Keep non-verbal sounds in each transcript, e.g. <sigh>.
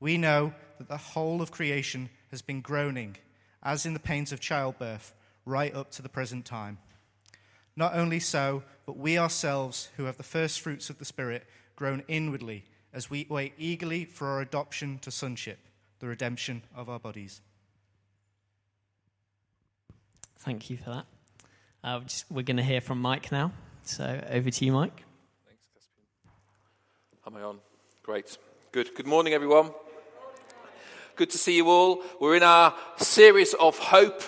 We know that the whole of creation has been groaning, as in the pains of childbirth, right up to the present time. Not only so, but we ourselves, who have the first fruits of the Spirit, groan inwardly as we wait eagerly for our adoption to sonship, the redemption of our bodies. Thank you for that. Uh, we're going to hear from Mike now. So over to you, Mike. Thanks, Caspian. Am I on? Great. Good. Good morning, everyone. Good to see you all. We're in our series of hope,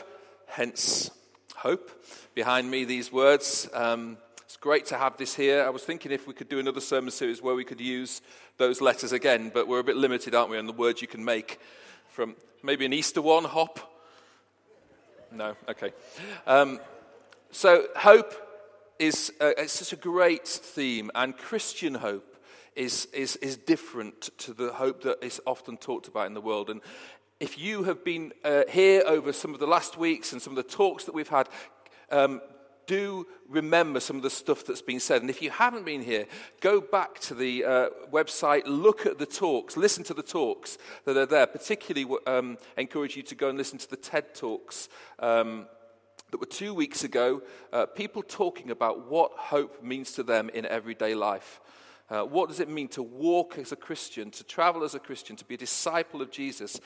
hence hope. Behind me, these words. Um, it's great to have this here. I was thinking if we could do another sermon series where we could use those letters again, but we're a bit limited, aren't we, on the words you can make from maybe an Easter one, hop. No, okay. Um, so hope is uh, it's such a great theme, and Christian hope is, is, is different to the hope that is often talked about in the world. And if you have been uh, here over some of the last weeks and some of the talks that we've had, um, do remember some of the stuff that's been said. And if you haven't been here, go back to the uh, website, look at the talks, listen to the talks that are there. Particularly, um, encourage you to go and listen to the TED talks. Um, that were two weeks ago, uh, people talking about what hope means to them in everyday life. Uh, what does it mean to walk as a Christian, to travel as a Christian, to be a disciple of Jesus,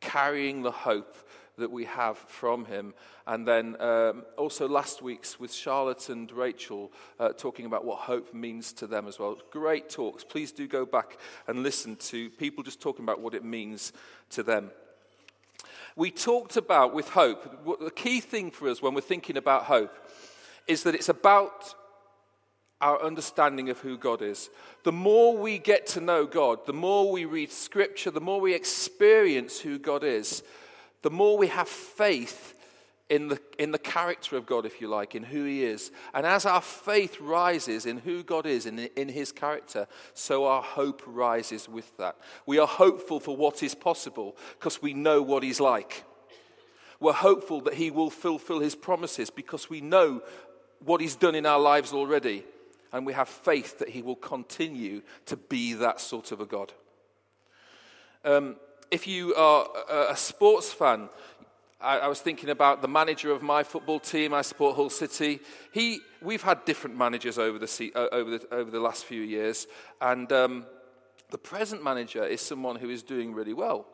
carrying the hope that we have from him? And then um, also last week's with Charlotte and Rachel uh, talking about what hope means to them as well. Great talks. Please do go back and listen to people just talking about what it means to them. We talked about with hope, the key thing for us when we're thinking about hope is that it's about our understanding of who God is. The more we get to know God, the more we read Scripture, the more we experience who God is, the more we have faith in the, in the character of God, if you like, in who He is. And as our faith rises in who God is, in, in His character, so our hope rises with that. We are hopeful for what is possible because we know what He's like. We're hopeful that He will fulfill His promises because we know what He's done in our lives already and we have faith that He will continue to be that sort of a God. Um, if you are a, sports fan, I, I, was thinking about the manager of my football team. I support Hull City. He, we've had different managers over the, uh, over the, over the last few years, and um, the present manager is someone who is doing really well.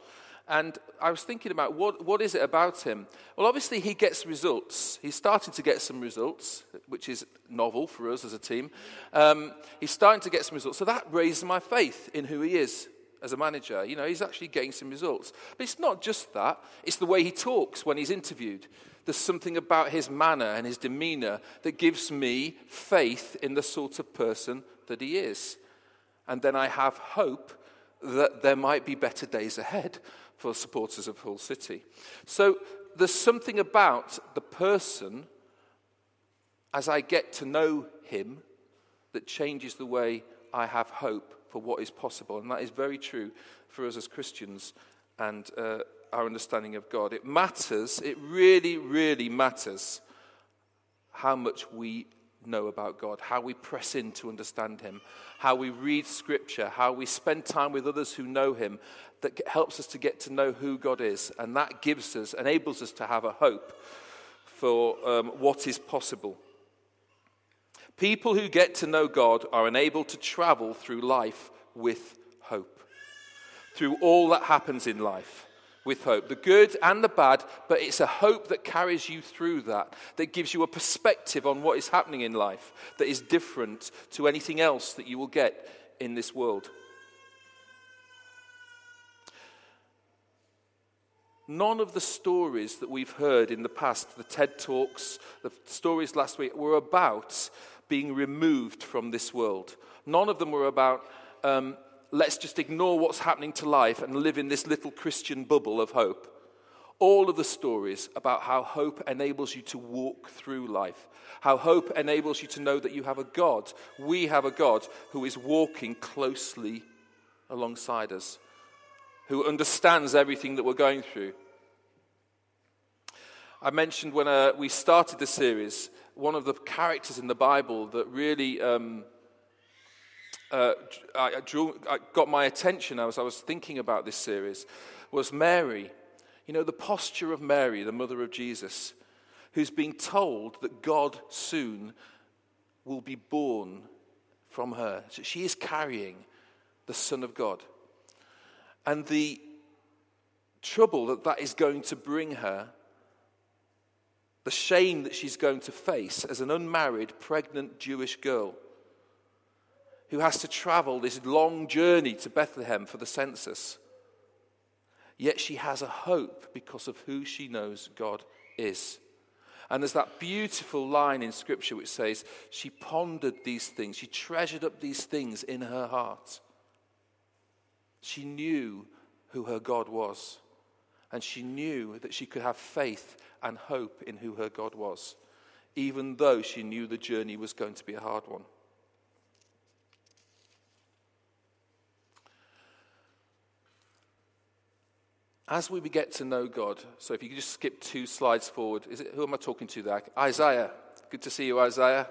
And I was thinking about what, what is it about him? Well, obviously, he gets results. He's starting to get some results, which is novel for us as a team. Um, he's starting to get some results. So that raises my faith in who he is as a manager. You know, he's actually getting some results. But it's not just that, it's the way he talks when he's interviewed. There's something about his manner and his demeanor that gives me faith in the sort of person that he is. And then I have hope that there might be better days ahead for supporters of Hull City. So there's something about the person as I get to know him that changes the way I have hope for what is possible. And that is very true for us as Christians and uh, our understanding of God. It matters, it really, really matters how much we know about God, how we press in to understand Him, how we read Scripture, how we spend time with others who know Him, that helps us to get to know who God is. And that gives us, enables us to have a hope for um, what is possible. People who get to know God are enabled to travel through life with hope, through all that happens in life with hope, the good and the bad, but it's a hope that carries you through that, that gives you a perspective on what is happening in life that is different to anything else that you will get in this world. None of the stories that we've heard in the past, the TED Talks, the stories last week, were about being removed from this world. None of them were about um, let's just ignore what's happening to life and live in this little Christian bubble of hope. All of the stories about how hope enables you to walk through life, how hope enables you to know that you have a God. We have a God who is walking closely alongside us, who understands everything that we're going through. I mentioned when uh, we started the series, one of the characters in the Bible that really um, uh, I, drew, I got my attention as I was thinking about this series was Mary. You know, the posture of Mary, the mother of Jesus, who's being told that God soon will be born from her. So she is carrying the Son of God. And the trouble that that is going to bring her, the shame that she's going to face as an unmarried, pregnant Jewish girl who has to travel this long journey to Bethlehem for the census. Yet she has a hope because of who she knows God is. And there's that beautiful line in Scripture which says, She pondered these things, she treasured up these things in her heart. She knew who her God was, and she knew that she could have faith and hope in who her God was, even though she knew the journey was going to be a hard one. As we get to know God, so if you could just skip two slides forward, is it, who am I talking to there? Isaiah. Good to see you, Isaiah.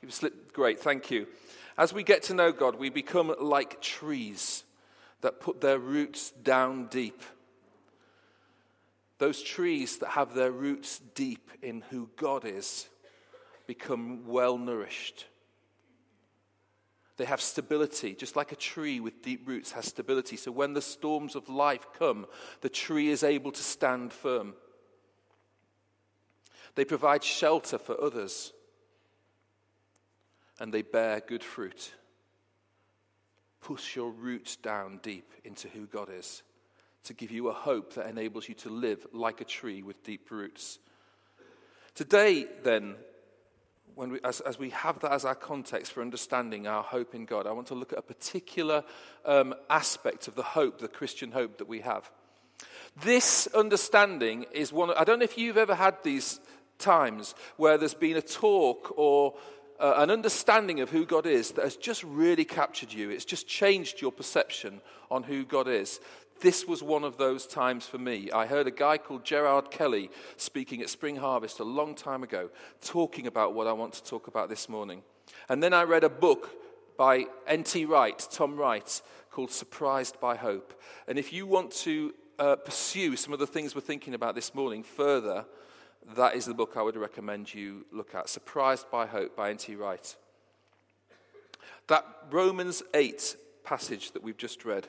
You've slipped, great, thank you. As we get to know God, we become like trees that put their roots down deep. Those trees that have their roots deep in who God is become well nourished. They have stability, just like a tree with deep roots has stability. So when the storms of life come, the tree is able to stand firm. They provide shelter for others, and they bear good fruit. Push your roots down deep into who God is to give you a hope that enables you to live like a tree with deep roots. Today, then, when we, as, as we have that as our context for understanding our hope in God, I want to look at a particular um, aspect of the hope, the Christian hope that we have. This understanding is one, I don't know if you've ever had these times where there's been a talk or uh, an understanding of who God is that has just really captured you. It's just changed your perception on who God is. This was one of those times for me. I heard a guy called Gerard Kelly speaking at Spring Harvest a long time ago, talking about what I want to talk about this morning. And then I read a book by N.T. Wright, Tom Wright, called Surprised by Hope. And if you want to uh, pursue some of the things we're thinking about this morning further, that is the book I would recommend you look at Surprised by Hope by N.T. Wright. That Romans 8 passage that we've just read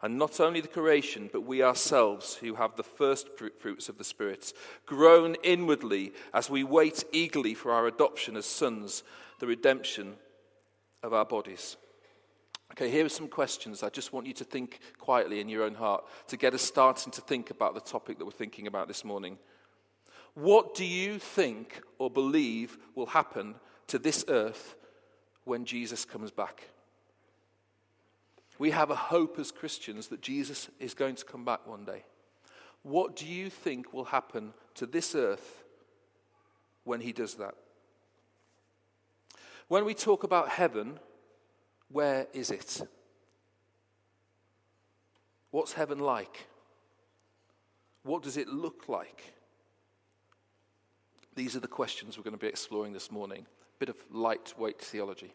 And not only the creation, but we ourselves who have the first fruits of the Spirit, groan inwardly as we wait eagerly for our adoption as sons, the redemption of our bodies. Okay, here are some questions. I just want you to think quietly in your own heart to get us starting to think about the topic that we're thinking about this morning. What do you think or believe will happen to this earth when Jesus comes back? We have a hope as Christians that Jesus is going to come back one day. What do you think will happen to this earth when he does that? When we talk about heaven, where is it? What's heaven like? What does it look like? These are the questions we're going to be exploring this morning. A bit of lightweight theology.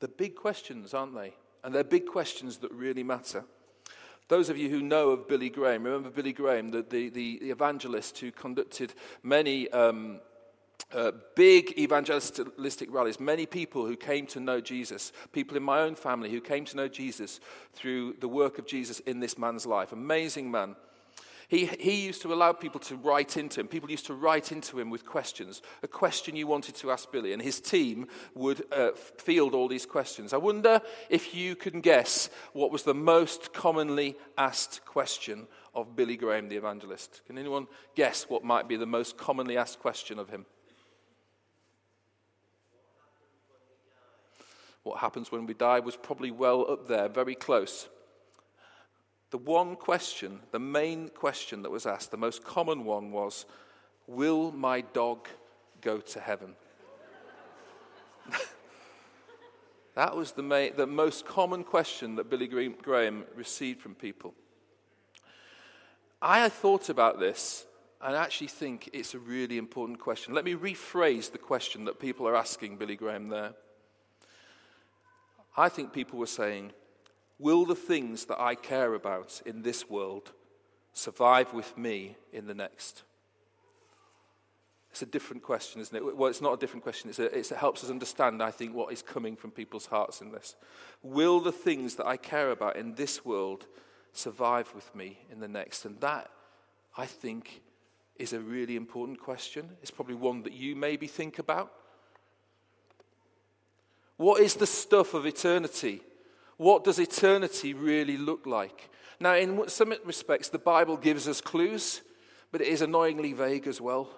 They're big questions, aren't they? And they're big questions that really matter. Those of you who know of Billy Graham, remember Billy Graham, the, the, the evangelist who conducted many um, uh, big evangelistic rallies, many people who came to know Jesus, people in my own family who came to know Jesus through the work of Jesus in this man's life. Amazing man. He, he used to allow people to write into him. People used to write into him with questions, a question you wanted to ask Billy, and his team would uh, field all these questions. I wonder if you can guess what was the most commonly asked question of Billy Graham, the evangelist. Can anyone guess what might be the most commonly asked question of him? What happens when we die was probably well up there, very close. The one question, the main question that was asked, the most common one was, Will my dog go to heaven? <laughs> that was the, the most common question that Billy Graham received from people. I thought about this and actually think it's a really important question. Let me rephrase the question that people are asking Billy Graham there. I think people were saying, Will the things that I care about in this world survive with me in the next? It's a different question, isn't it? Well, it's not a different question. It's a, it helps us understand, I think, what is coming from people's hearts in this. Will the things that I care about in this world survive with me in the next? And that, I think, is a really important question. It's probably one that you maybe think about. What is the stuff of eternity what does eternity really look like? Now, in some respects, the Bible gives us clues, but it is annoyingly vague as well.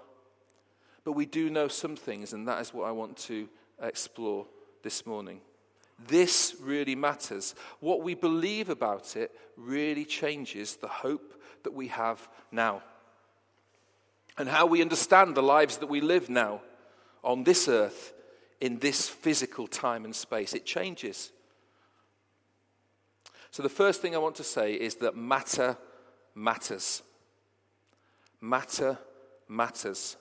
But we do know some things, and that is what I want to explore this morning. This really matters. What we believe about it really changes the hope that we have now. And how we understand the lives that we live now on this earth in this physical time and space. It changes. So, the first thing I want to say is that matter matters. Matter matters.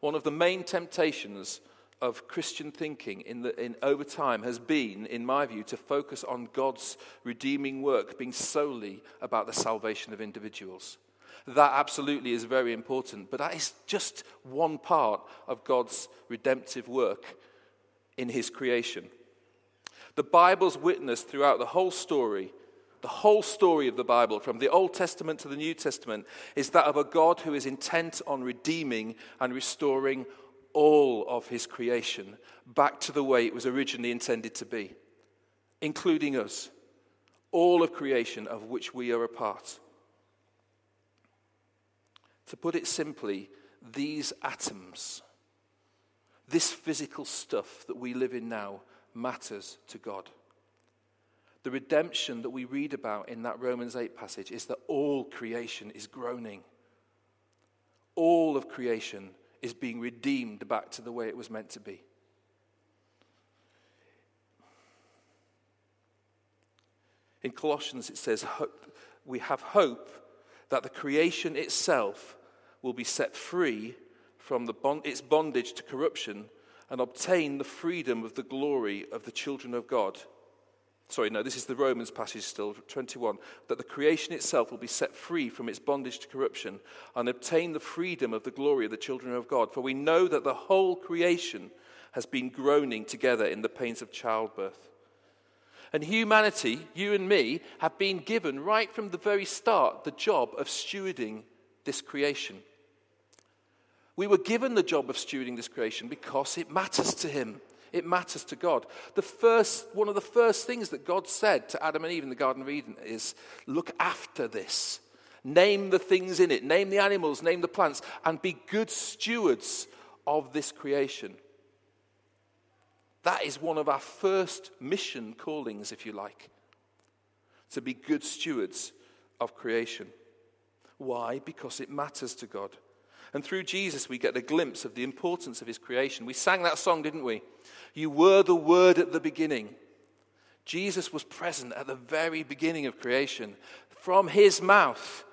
One of the main temptations of Christian thinking in the, in, over time has been, in my view, to focus on God's redeeming work being solely about the salvation of individuals. That absolutely is very important, but that is just one part of God's redemptive work in His creation. The Bible's witness throughout the whole story the whole story of the Bible, from the Old Testament to the New Testament, is that of a God who is intent on redeeming and restoring all of his creation back to the way it was originally intended to be, including us, all of creation of which we are a part. To put it simply, these atoms, this physical stuff that we live in now, matters to God. The redemption that we read about in that Romans 8 passage is that all creation is groaning. All of creation is being redeemed back to the way it was meant to be. In Colossians, it says, We have hope that the creation itself will be set free from bond, its bondage to corruption and obtain the freedom of the glory of the children of God sorry, no, this is the Romans passage still, 21, that the creation itself will be set free from its bondage to corruption and obtain the freedom of the glory of the children of God. For we know that the whole creation has been groaning together in the pains of childbirth. And humanity, you and me, have been given right from the very start the job of stewarding this creation. We were given the job of stewarding this creation because it matters to Him. It matters to God. The first, one of the first things that God said to Adam and Eve in the Garden of Eden is look after this. Name the things in it, name the animals, name the plants, and be good stewards of this creation. That is one of our first mission callings, if you like, to be good stewards of creation. Why? Because it matters to God. And through Jesus, we get a glimpse of the importance of his creation. We sang that song, didn't we? You were the word at the beginning. Jesus was present at the very beginning of creation. From his mouth,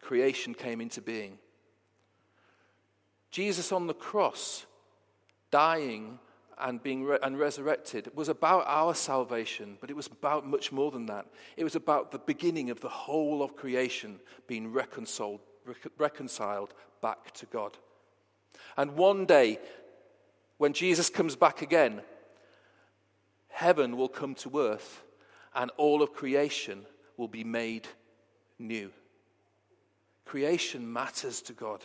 creation came into being. Jesus on the cross, dying and being re- and resurrected was about our salvation, but it was about much more than that. It was about the beginning of the whole of creation being reconciled, reconciled back to God. And one day, when Jesus comes back again, heaven will come to earth and all of creation will be made new. Creation matters to God.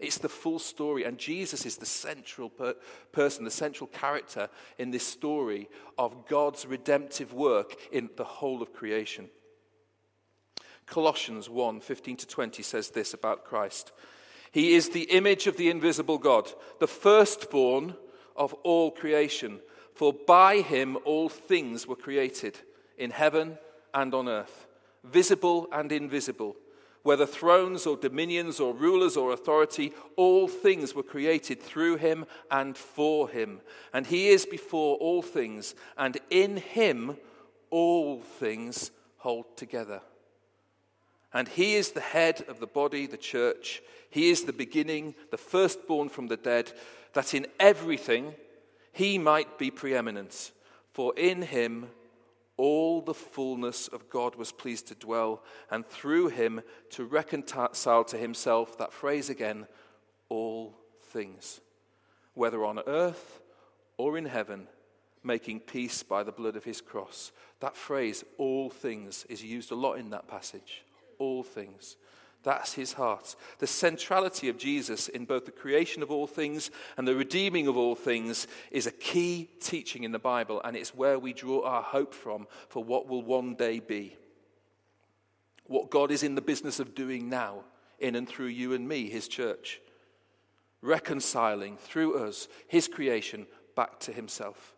It's the full story, and Jesus is the central per- person, the central character in this story of God's redemptive work in the whole of creation. Colossians 1 15 to 20 says this about Christ He is the image of the invisible God, the firstborn of all creation. For by him all things were created, in heaven and on earth, visible and invisible whether thrones or dominions or rulers or authority, all things were created through him and for him. And he is before all things, and in him all things hold together. And he is the head of the body, the church. He is the beginning, the firstborn from the dead, that in everything he might be preeminent. For in him all the fullness of God was pleased to dwell, and through him to reconcile to himself, that phrase again, all things, whether on earth or in heaven, making peace by the blood of his cross. That phrase, all things, is used a lot in that passage. All things. That's his heart. The centrality of Jesus in both the creation of all things and the redeeming of all things is a key teaching in the Bible, and it's where we draw our hope from for what will one day be. What God is in the business of doing now, in and through you and me, his church. Reconciling through us, his creation, back to himself.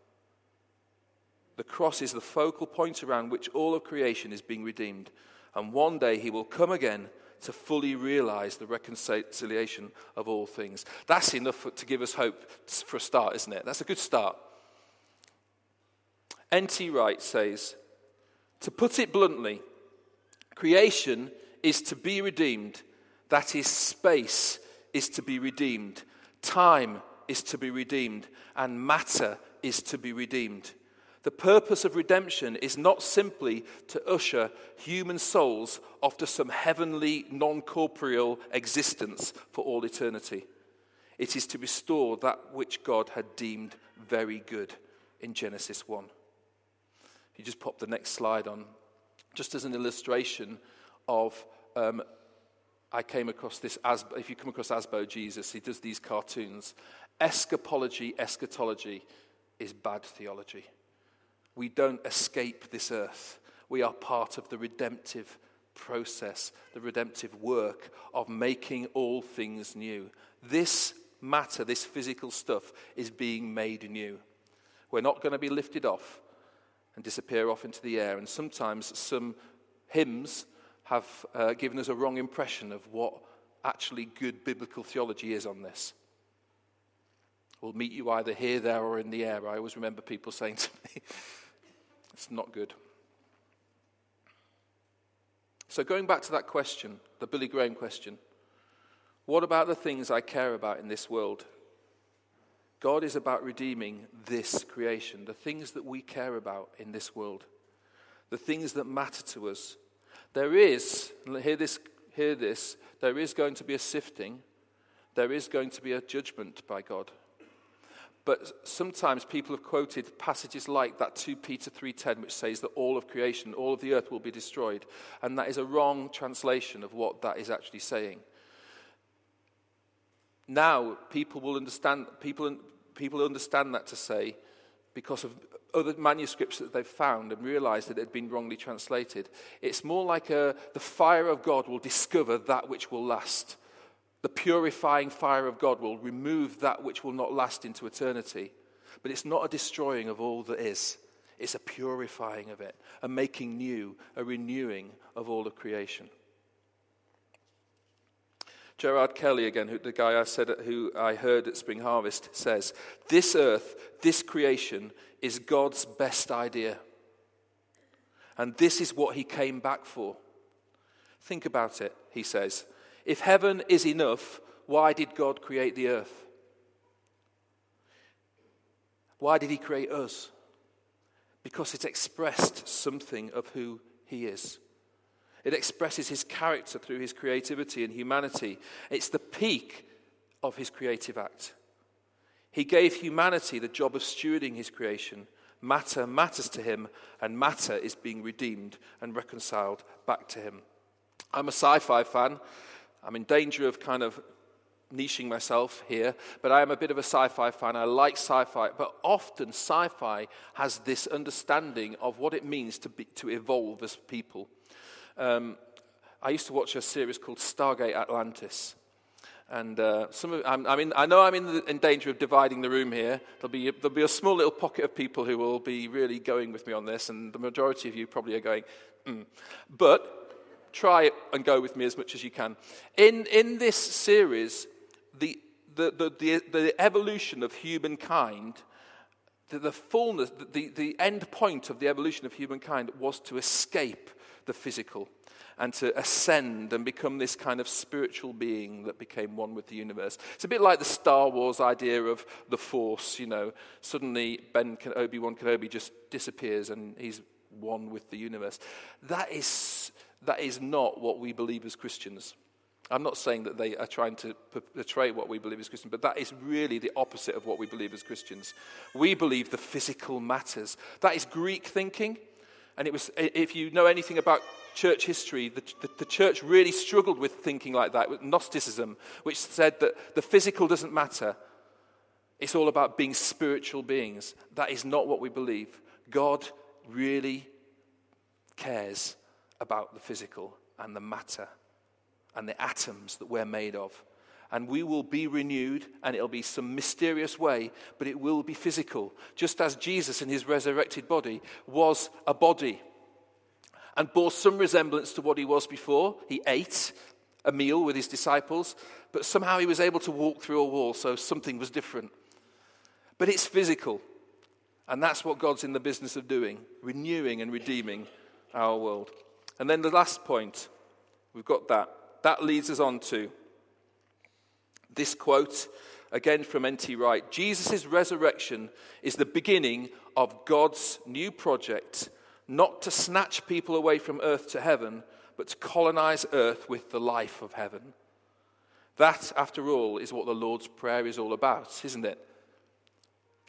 The cross is the focal point around which all of creation is being redeemed. And one day he will come again to fully realize the reconciliation of all things. That's enough to give us hope for a start, isn't it? That's a good start. N.T. Wright says, To put it bluntly, creation is to be redeemed. That is, space is to be redeemed, time is to be redeemed, and matter is to be redeemed. The purpose of redemption is not simply to usher human souls off to some heavenly, non corporeal existence for all eternity. It is to restore that which God had deemed very good in Genesis 1. You just pop the next slide on, just as an illustration of. Um, I came across this, as, if you come across Asbo Jesus, he does these cartoons. Escapology, eschatology is bad theology. We don't escape this earth. We are part of the redemptive process, the redemptive work of making all things new. This matter, this physical stuff, is being made new. We're not going to be lifted off and disappear off into the air. And sometimes some hymns have uh, given us a wrong impression of what actually good biblical theology is on this. We'll meet you either here, there, or in the air. I always remember people <laughs> saying to me, not good. So, going back to that question, the Billy Graham question what about the things I care about in this world? God is about redeeming this creation, the things that we care about in this world, the things that matter to us. There is, hear this, hear this, there is going to be a sifting, there is going to be a judgment by God. But sometimes people have quoted passages like that 2 Peter 3:10 which says that all of creation, all of the earth will be destroyed, and that is a wrong translation of what that is actually saying. Now people will understand people people understand that to say because of other manuscripts that they've found and realized that it had been wrongly translated. It's more like a, the fire of God will discover that which will last. The purifying fire of God will remove that which will not last into eternity. But it's not a destroying of all that is, it's a purifying of it, a making new, a renewing of all of creation. Gerard Kelly, again, the guy I said who I heard at Spring Harvest, says, This earth, this creation, is God's best idea. And this is what he came back for. Think about it, he says. If heaven is enough, why did God create the earth? Why did He create us? Because it expressed something of who He is. It expresses His character through His creativity and humanity. It's the peak of His creative act. He gave humanity the job of stewarding His creation. Matter matters to Him, and matter is being redeemed and reconciled back to Him. I'm a sci fi fan. I'm in danger of kind of niching myself here, but I am a bit of a sci fi fan. I like sci fi, but often sci fi has this understanding of what it means to, be, to evolve as people. Um, I used to watch a series called Stargate Atlantis. And uh, some of, I'm, I'm in, I know I'm in, the, in, danger of dividing the room here. There'll be, there'll be a small little pocket of people who will be really going with me on this, and the majority of you probably are going, mm. But try it and go with me as much as you can. In, in this series, the, the, the, the, the evolution of humankind, the, the fullness, the, the end point of the evolution of humankind was to escape the physical and to ascend and become this kind of spiritual being that became one with the universe. It's a bit like the Star Wars idea of the Force, you know. Suddenly, Ben Obi Wan Kenobi just disappears and he's one with the universe. That is, that is not what we believe as Christians. I'm not saying that they are trying to portray what we believe as Christians, but that is really the opposite of what we believe as Christians. We believe the physical matters. That is Greek thinking. And it was, if you know anything about church history, the, the, the, church really struggled with thinking like that, with Gnosticism, which said that the physical doesn't matter. It's all about being spiritual beings. That is not what we believe. God really cares about the physical and the matter and the atoms that we're made of. And we will be renewed, and it'll be some mysterious way, but it will be physical. Just as Jesus in his resurrected body was a body and bore some resemblance to what he was before. He ate a meal with his disciples, but somehow he was able to walk through a wall, so something was different. But it's physical, and that's what God's in the business of doing renewing and redeeming our world. And then the last point, we've got that. That leads us on to this quote, again from N.T. Wright Jesus' resurrection is the beginning of God's new project not to snatch people away from earth to heaven, but to colonize earth with the life of heaven. That, after all, is what the Lord's Prayer is all about, isn't it?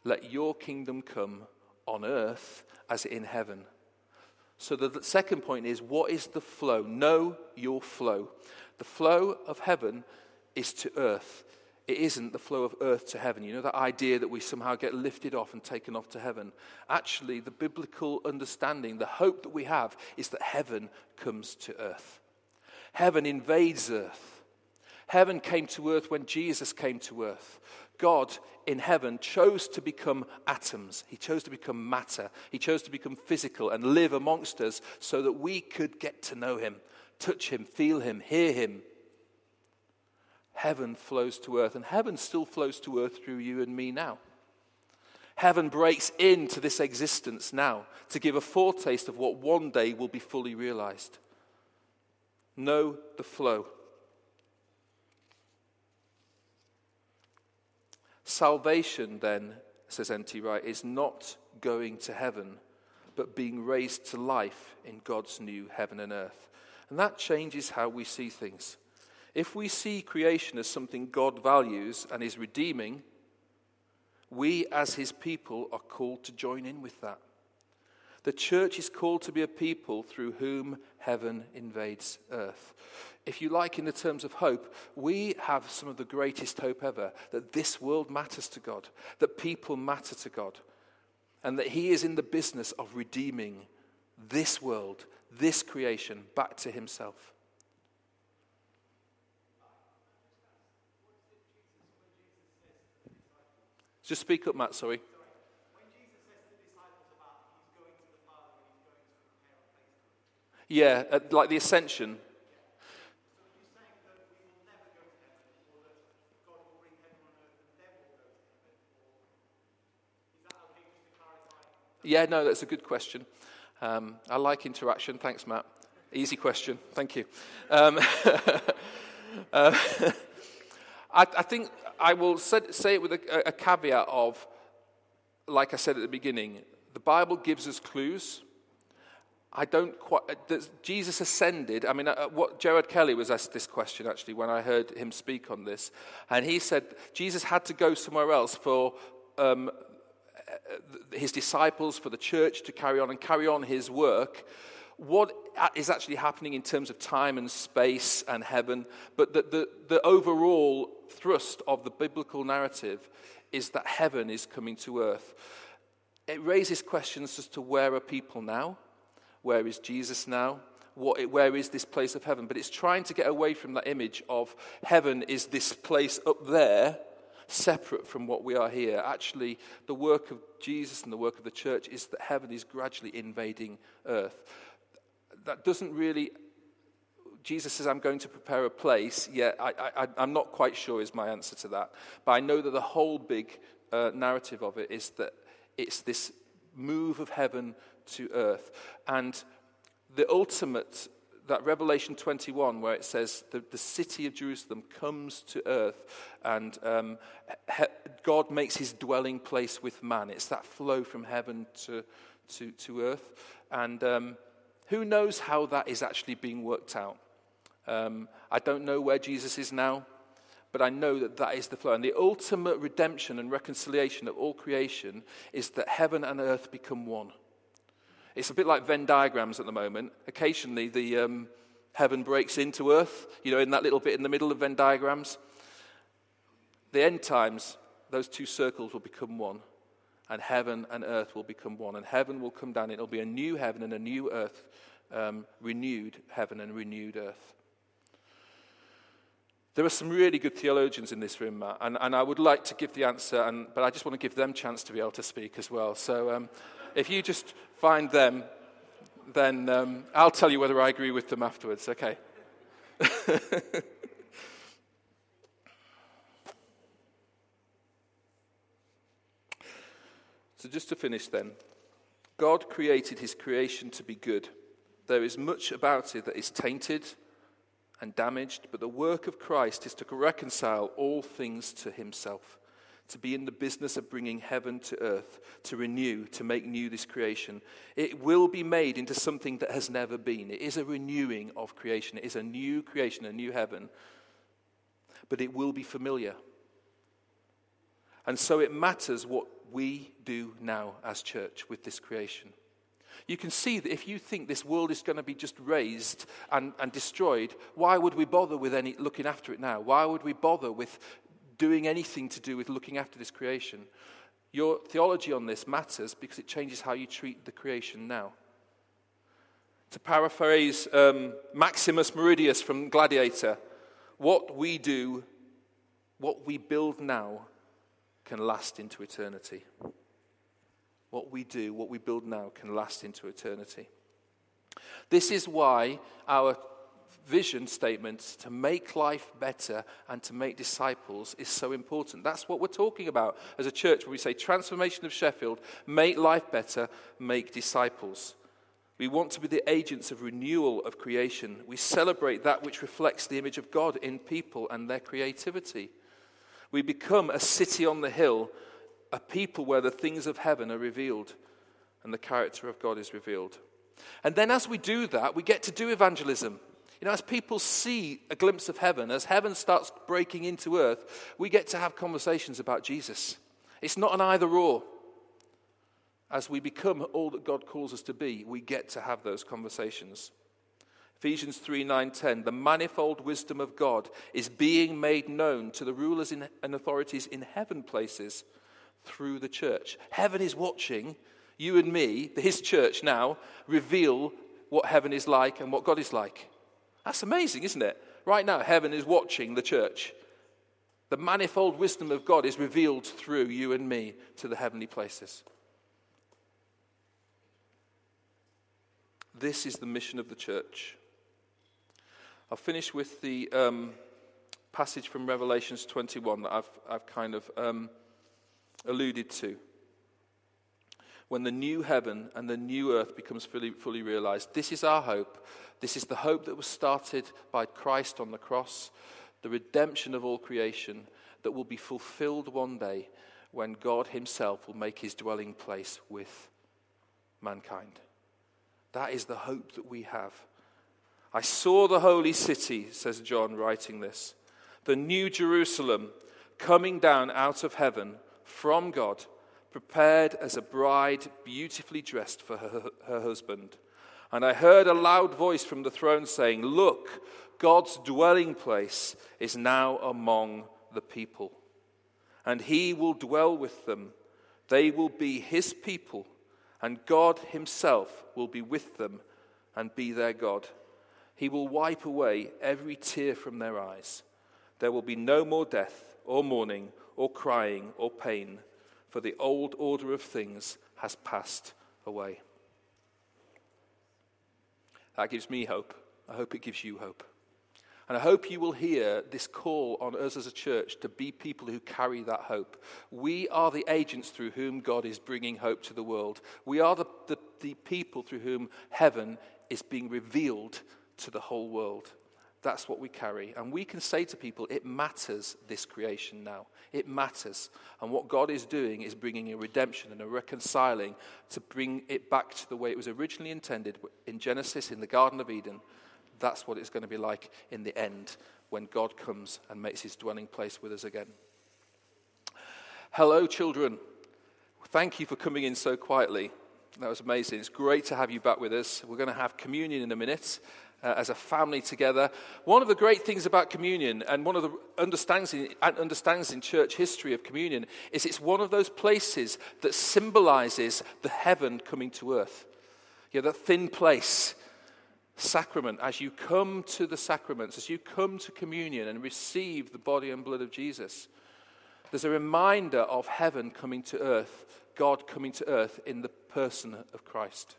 Let your kingdom come on earth as in heaven. So the second point is what is the flow? Know your flow. The flow of heaven is to earth it isn't the flow of earth to heaven. You know, that idea that we somehow get lifted off and taken off to heaven. Actually, the biblical understanding, the hope that we have, is that heaven comes to earth. Heaven invades earth. Heaven came to earth when Jesus came to earth. God in heaven chose to become atoms. He chose to become matter. He chose to become physical and live amongst us so that we could get to know Him, touch Him, feel Him, hear Him heaven flows to earth, and heaven still flows to earth through you and me now. Heaven breaks into this existence now to give a foretaste of what one day will be fully realized. Know the flow. Salvation, then, says N.T. Wright, is not going to heaven, but being raised to life in God's new heaven and earth. And that changes how we see things. If we see creation as something God values and is redeeming, we as his people are called to join in with that. The church is called to be a people through whom heaven invades earth. If you like, in the terms of hope, we have some of the greatest hope ever that this world matters to God, that people matter to God, and that He is in the business of redeeming this world, this creation, back to Himself. Just speak up, Matt, sorry. Yeah, uh, like the ascension. Yeah, no, that's a good question. Um, I like interaction. Thanks, Matt. Easy question. Thank you. Um, <laughs> uh, <laughs> I, I, think I will say it with a, a caveat of, like I said at the beginning, the Bible gives us clues. I don't quite. Uh, Jesus ascended. I mean, uh, what Gerard Kelly was asked this question actually when I heard him speak on this, and he said Jesus had to go somewhere else for um, uh, his disciples, for the church to carry on and carry on his work. what is actually happening in terms of time and space and heaven, but the, the, the overall thrust of the biblical narrative is that heaven is coming to earth. It raises questions as to where are people now? Where is Jesus now? What, where is this place of heaven? But it's trying to get away from that image of heaven is this place up there, separate from what we are here. Actually, the work of Jesus and the work of the church is that heaven is gradually invading earth. That doesn't really Jesus says, I'm going to prepare a place. Yeah, I, am not quite sure is my answer to that. But I know that the whole big uh, narrative of it is that it's this move of heaven to earth. And the ultimate, that Revelation 21, where it says the, the city of Jerusalem comes to earth and um, he, God makes his dwelling place with man. It's that flow from heaven to, to, to earth. And um, who knows how that is actually being worked out? Um, I don't know where Jesus is now, but I know that that is the flow. And the ultimate redemption and reconciliation of all creation is that heaven and earth become one. It's a bit like Venn diagrams at the moment. Occasionally, the um, heaven breaks into earth, you know, in that little bit in the middle of Venn diagrams. The end times, those two circles will become one, and heaven and earth will become one. And heaven will come down. It'll be a new heaven and a new earth, um, renewed heaven and renewed earth. There are some really good theologians in this room, Matt, and, and I would like to give the answer, and, but I just want to give them chance to be able to speak as well. So um, if you just find them, then um, I'll tell you whether I agree with them afterwards, okay? <laughs> so just to finish then, God created his creation to be good. There is much about it that is tainted and damaged, but the work of Christ is to reconcile all things to himself, to be in the business of bringing heaven to earth, to renew, to make new this creation. It will be made into something that has never been. It is a renewing of creation, it is a new creation, a new heaven, but it will be familiar. And so it matters what we do now as church with this creation. You can see that if you think this world is going to be just razed and, and destroyed, why would we bother with any looking after it now? Why would we bother with doing anything to do with looking after this creation? Your theology on this matters because it changes how you treat the creation now. To paraphrase um, Maximus Meridius from Gladiator, what we do, what we build now, can last into eternity what we do, what we build now, can last into eternity. This is why our vision statements to make life better and to make disciples is so important. That's what we're talking about as a church when we say transformation of Sheffield, make life better, make disciples. We want to be the agents of renewal of creation. We celebrate that which reflects the image of God in people and their creativity. We become a city on the hill a people where the things of heaven are revealed and the character of God is revealed. And then as we do that, we get to do evangelism. You know, as people see a glimpse of heaven, as heaven starts breaking into earth, we get to have conversations about Jesus. It's not an either or. As we become all that God calls us to be, we get to have those conversations. Ephesians 3 9 10, the manifold wisdom of God is being made known to the rulers and authorities in heaven places through the church. Heaven is watching you and me, his church now, reveal what heaven is like and what God is like. That's amazing, isn't it? Right now, heaven is watching the church. The manifold wisdom of God is revealed through you and me to the heavenly places. This is the mission of the church. I'll finish with the um, passage from Revelations 21 that I've, I've kind of um, alluded to. When the new heaven and the new earth becomes fully, fully realized, this is our hope. This is the hope that was started by Christ on the cross, the redemption of all creation that will be fulfilled one day when God Himself will make His dwelling place with mankind. That is the hope that we have. I saw the holy city, says John, writing this, the new Jerusalem coming down out of heaven from God, prepared as a bride beautifully dressed for her, her husband. And I heard a loud voice from the throne saying, Look, God's dwelling place is now among the people, and he will dwell with them. They will be his people, and God himself will be with them and be their God. He will wipe away every tear from their eyes. There will be no more death, or mourning, or crying, or pain, for the old order of things has passed away. That gives me hope. I hope it gives you hope. And I hope you will hear this call on us as a church to be people who carry that hope. We are the agents through whom God is bringing hope to the world. We are the, the, the people through whom heaven is being revealed to the whole world. That's what we carry. And we can say to people, it matters, this creation now. It matters. And what God is doing is bringing a redemption and a reconciling to bring it back to the way it was originally intended in Genesis, in the Garden of Eden. That's what it's going to be like in the end when God comes and makes his dwelling place with us again. Hello, children. Thank you for coming in so quietly. That was amazing. It's great to have you back with us. We're going to have communion in a minute uh, as a family together. One of the great things about communion, and one of the understandings in, understands in church history of communion, is it's one of those places that symbolizes the heaven coming to earth. You know, that thin place sacrament, as you come to the sacraments, as you come to communion and receive the body and blood of Jesus, there's a reminder of heaven coming to earth, God coming to earth in the person of Christ.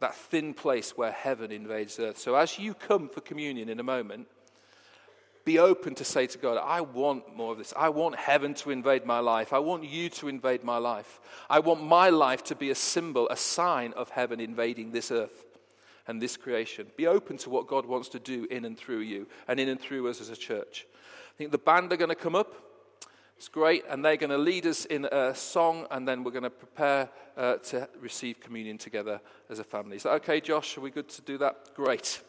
That thin place where heaven invades earth. So as you come for communion in a moment, be open to say to God, I want more of this. I want heaven to invade my life. I want you to invade my life. I want my life to be a symbol, a sign of heaven invading this earth and this creation. Be open to what God wants to do in and through you and in and through us as a church. I think the band are going to come up. It's great, and they're going to lead us in a song, and then we're going to prepare uh, to receive communion together as a family. Is that okay, Josh? Are we good to do that? Great.